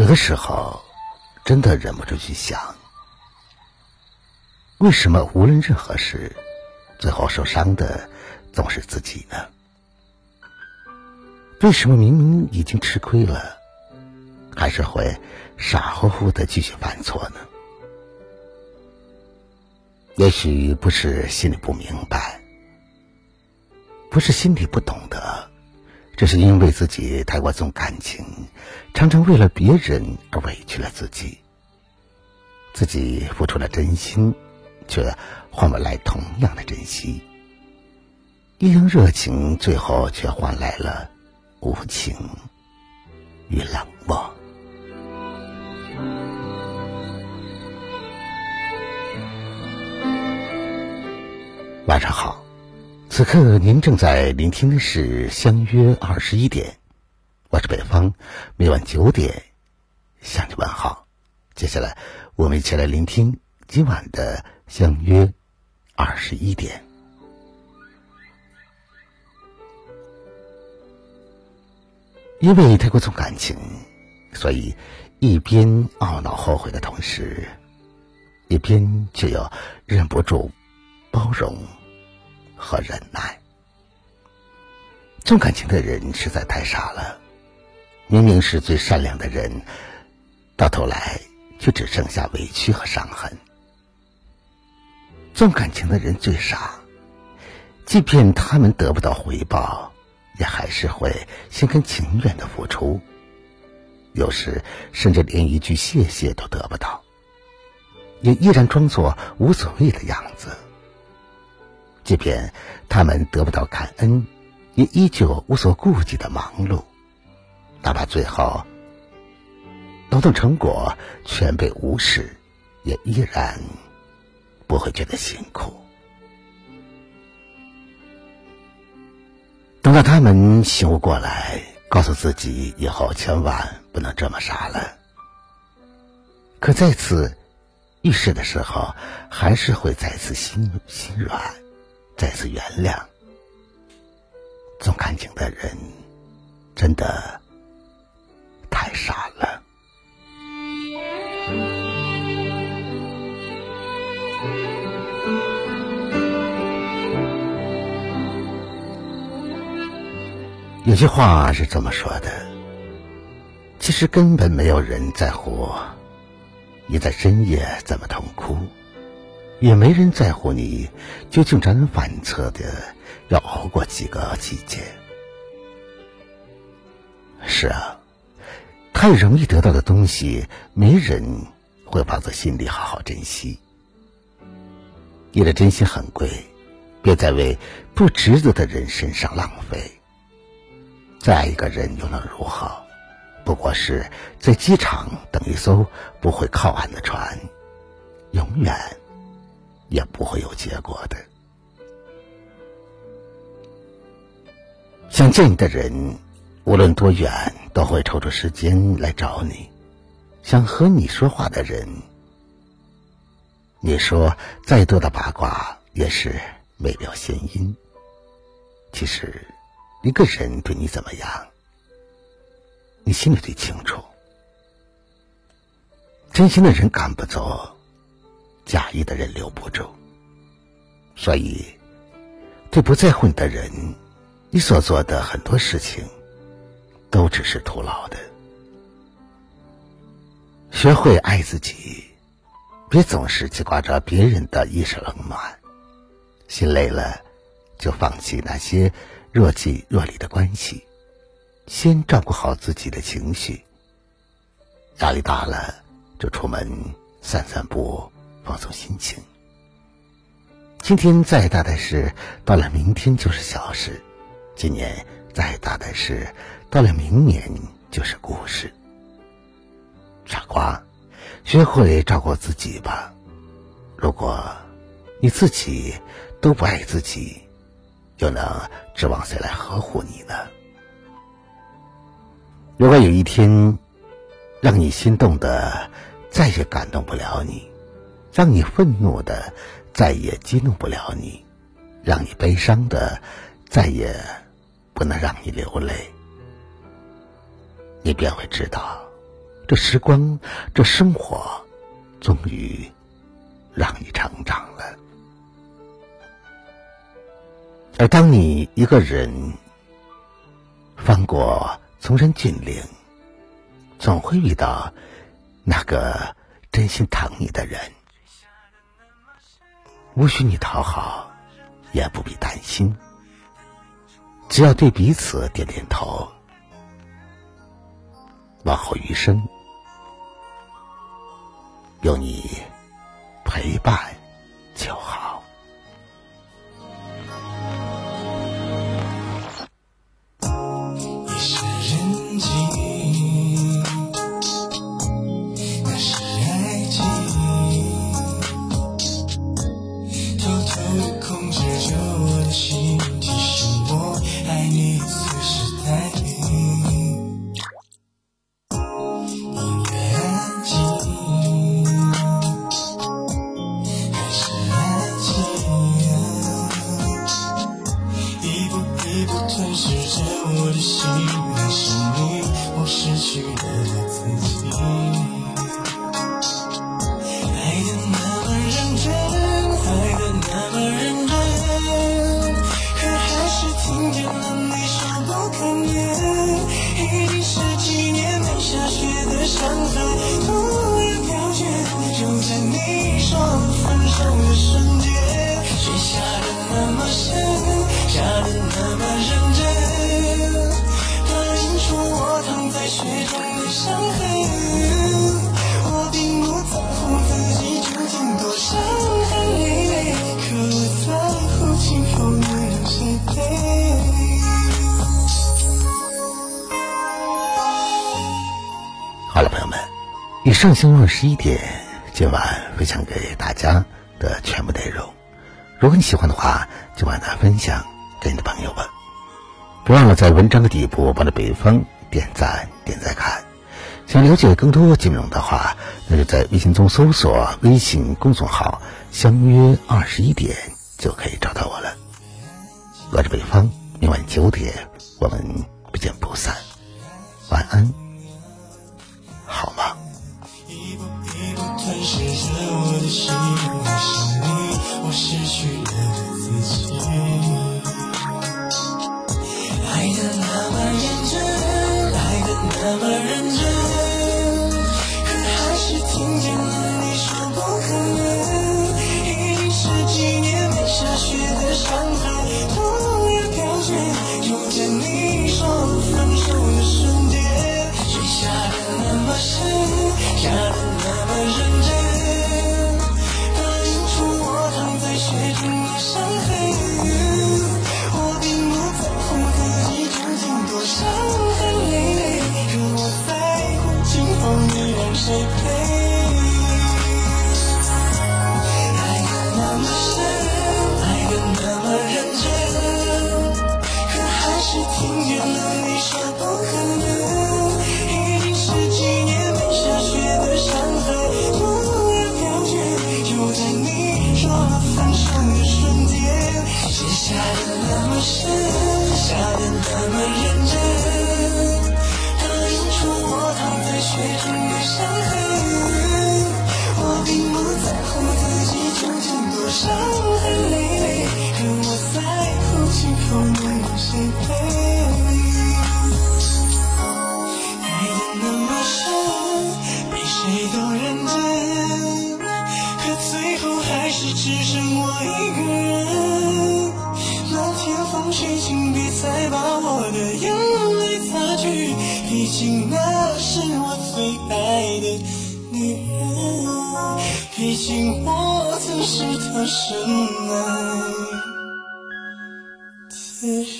有的时候，真的忍不住去想，为什么无论任何事，最后受伤的总是自己呢？为什么明明已经吃亏了，还是会傻乎乎的继续犯错呢？也许不是心里不明白，不是心里不懂得，只是因为自己太过重感情，常常为了别人而委屈了自己，自己付出了真心，却换不来同样的珍惜，一腔热情，最后却换来了。无情与冷漠。晚上好，此刻您正在聆听的是《相约二十一点》，我是北方，每晚九点向你问好。接下来，我们一起来聆听今晚的《相约二十一点》。因为太过重感情，所以一边懊恼后悔的同时，一边却又忍不住包容和忍耐。重感情的人实在太傻了，明明是最善良的人，到头来却只剩下委屈和伤痕。重感情的人最傻，即便他们得不到回报。也还是会心甘情愿的付出，有时甚至连一句谢谢都得不到，也依然装作无所谓的样子。即便他们得不到感恩，也依旧无所顾忌的忙碌，哪怕最后劳动成果全被无视，也依然不会觉得辛苦。等到他们醒悟过来，告诉自己以后千万不能这么傻了，可再次遇事的时候，还是会再次心心软，再次原谅。重感情的人，真的太傻了。有句话是这么说的：其实根本没有人在乎你在深夜怎么痛哭，也没人在乎你究竟辗转反侧的要熬过几个季节。是啊，太容易得到的东西，没人会放在心里好好珍惜。你的真心很贵，别再为不值得的人身上浪费。再爱一个人又能如何？不过是在机场等一艘不会靠岸的船，永远也不会有结果的。想见你的人，无论多远，都会抽出时间来找你；想和你说话的人，你说再多的八卦也是未了先音。其实。一个人对你怎么样，你心里最清楚。真心的人赶不走，假意的人留不住。所以，对不在乎你的人，你所做的很多事情，都只是徒劳的。学会爱自己，别总是记挂着别人的一时冷暖。心累了，就放弃那些。若即若离的关系，先照顾好自己的情绪。压力大了，就出门散散步，放松心情。今天再大的事，到了明天就是小事；今年再大的事，到了明年就是故事。傻瓜，学会照顾自己吧。如果你自己都不爱自己，又能指望谁来呵护你呢？如果有一天，让你心动的再也感动不了你，让你愤怒的再也激怒不了你，让你悲伤的再也不能让你流泪，你便会知道，这时光，这生活，终于让你成长了。而当你一个人翻过崇山峻岭，总会遇到那个真心疼你的人。无需你讨好，也不必担心，只要对彼此点点头，往后余生有你陪伴。我的自己。以上星期十一点今晚分享给大家的全部内容。如果你喜欢的话，就把它分享给你的朋友吧。别忘了在文章的底部帮着北方点赞、点赞看。想了解更多节目的话，那就在微信中搜索微信公众号“相约二十一点”就可以找到我了。我是北方，明晚九点我们不见不散。晚安。可还是听见了你说不可能。听见了你说不可能已经十几年没下雪的上海突然飘雪就在你说了分手的瞬间雪下的那么深下的那么认真倒映出我躺在雪中的伤痕我并不在乎自己究竟多伤痕累累可我在乎今后你有谁陪。毕竟我曾是她深爱的人。